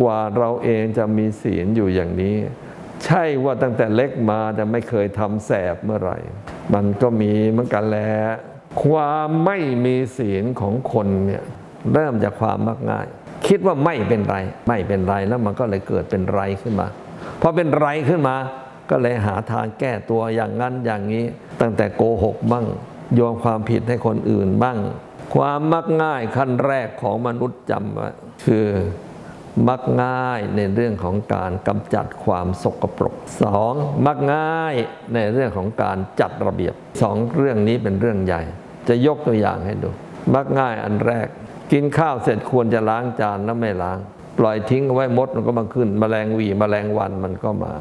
กว่าเราเองจะมีศีลอยู่อย่างนี้ ใช่ว่าตั้งแต่เล็กมาแต่ไม่เคยทำแสบเมื่อไหร่ มันก็มีเหมือนกันแหละความไม่มีศีลของคนเนี่ยเริ่มจากความมักง่าย คิดว่าไม่เป็นไร ไม่เป็นไรแล้วมันก็เลยเกิดเป็นไรขึ้นมาพอเป็นไรขึ้นมา ก็เลยหาทางแก้ตัวอย่างนั้นอย่างนี้ ตั้งแต่โกหกบ้างโยนความผิดให้คนอื่นบ้าง ความมักง่ายขั้นแรกของมนุษย์จำไว้คือ มักง่ายในเรื่องของการกำจัดความสกปรกสองมักง่ายในเรื่องของการจัดระเบียบสองเรื่องนี้เป็นเรื่องใหญ่ จะยกตัวอย่างให้ดู มักง่ายอันแรก กินข้าวเสร็จควรจะล้างจานแล้วไม่ล้าง ปล่อยทิ้งเอาไว้มดมันก็มาขึ้นแมลงวีแมลงวันมันก็มา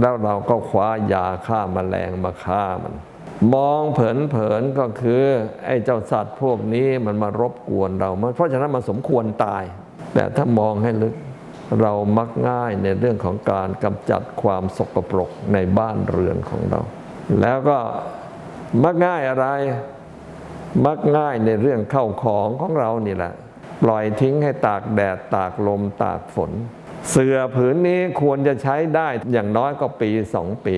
แล้วเราก็คว้ายาฆ่าแมลงมาฆ่ามัน มองเผินๆก็คือไอ้เจ้าสัตว์พวกนี้มันมารบกวนเรา เพราะฉะนั้นมันสมควรตาย แต่ถ้ามองให้ลึกเรามักง่ายในเรื่องของการกำจัดความสกปรกในบ้านเรือนของเรา แล้วก็มักง่ายอะไร มักง่ายในเรื่องเข้าของของเรานี่แหละ ปล่อยทิ้งให้ตากแดดตากลมตากฝน เสื่อผืนนี้ควรจะใช้ได้อย่างน้อยก็ปีสองปี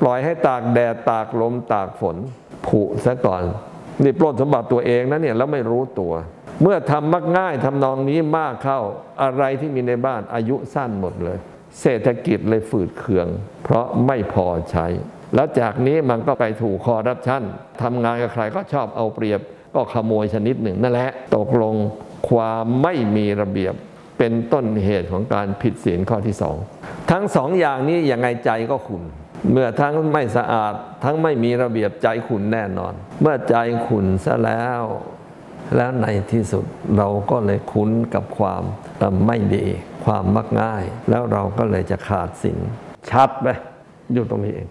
ปล่อยให้ตากแดดตากลมตากฝนผุซะก่อน นี่ปล้นสมบัติตัวเองนะเนี่ยแล้วไม่รู้ตัว เมื่อทำมักง่ายทำนองนี้มากเข้าอะไรที่มีในบ้านอายุสั้นหมดเลย เศรษฐกิจเลยฝืดเคือง เพราะไม่พอใช้ แล้วจากนี้มันก็ไปถูกคอร์รัปชันทำงานกับใครก็ชอบเอาเปรียบ ก็ขโมยชนิดหนึ่งนั่นแหละตกลงความไม่มีระเบียบเป็นต้นเหตุของการผิดศีลข้อที่สองทั้งสองอย่างนี้ยังไงใจก็ขุนเมื่อทั้งไม่สะอาดทั้งไม่มีระเบียบใจขุนแน่นอน เมื่อใจขุนซะแล้ว แล้วในที่สุดเราก็เลยคุ้นกับความไม่ดี ความมักง่าย แล้วเราก็เลยจะขาดสินชัดไปอยู่ตรงนี้เอง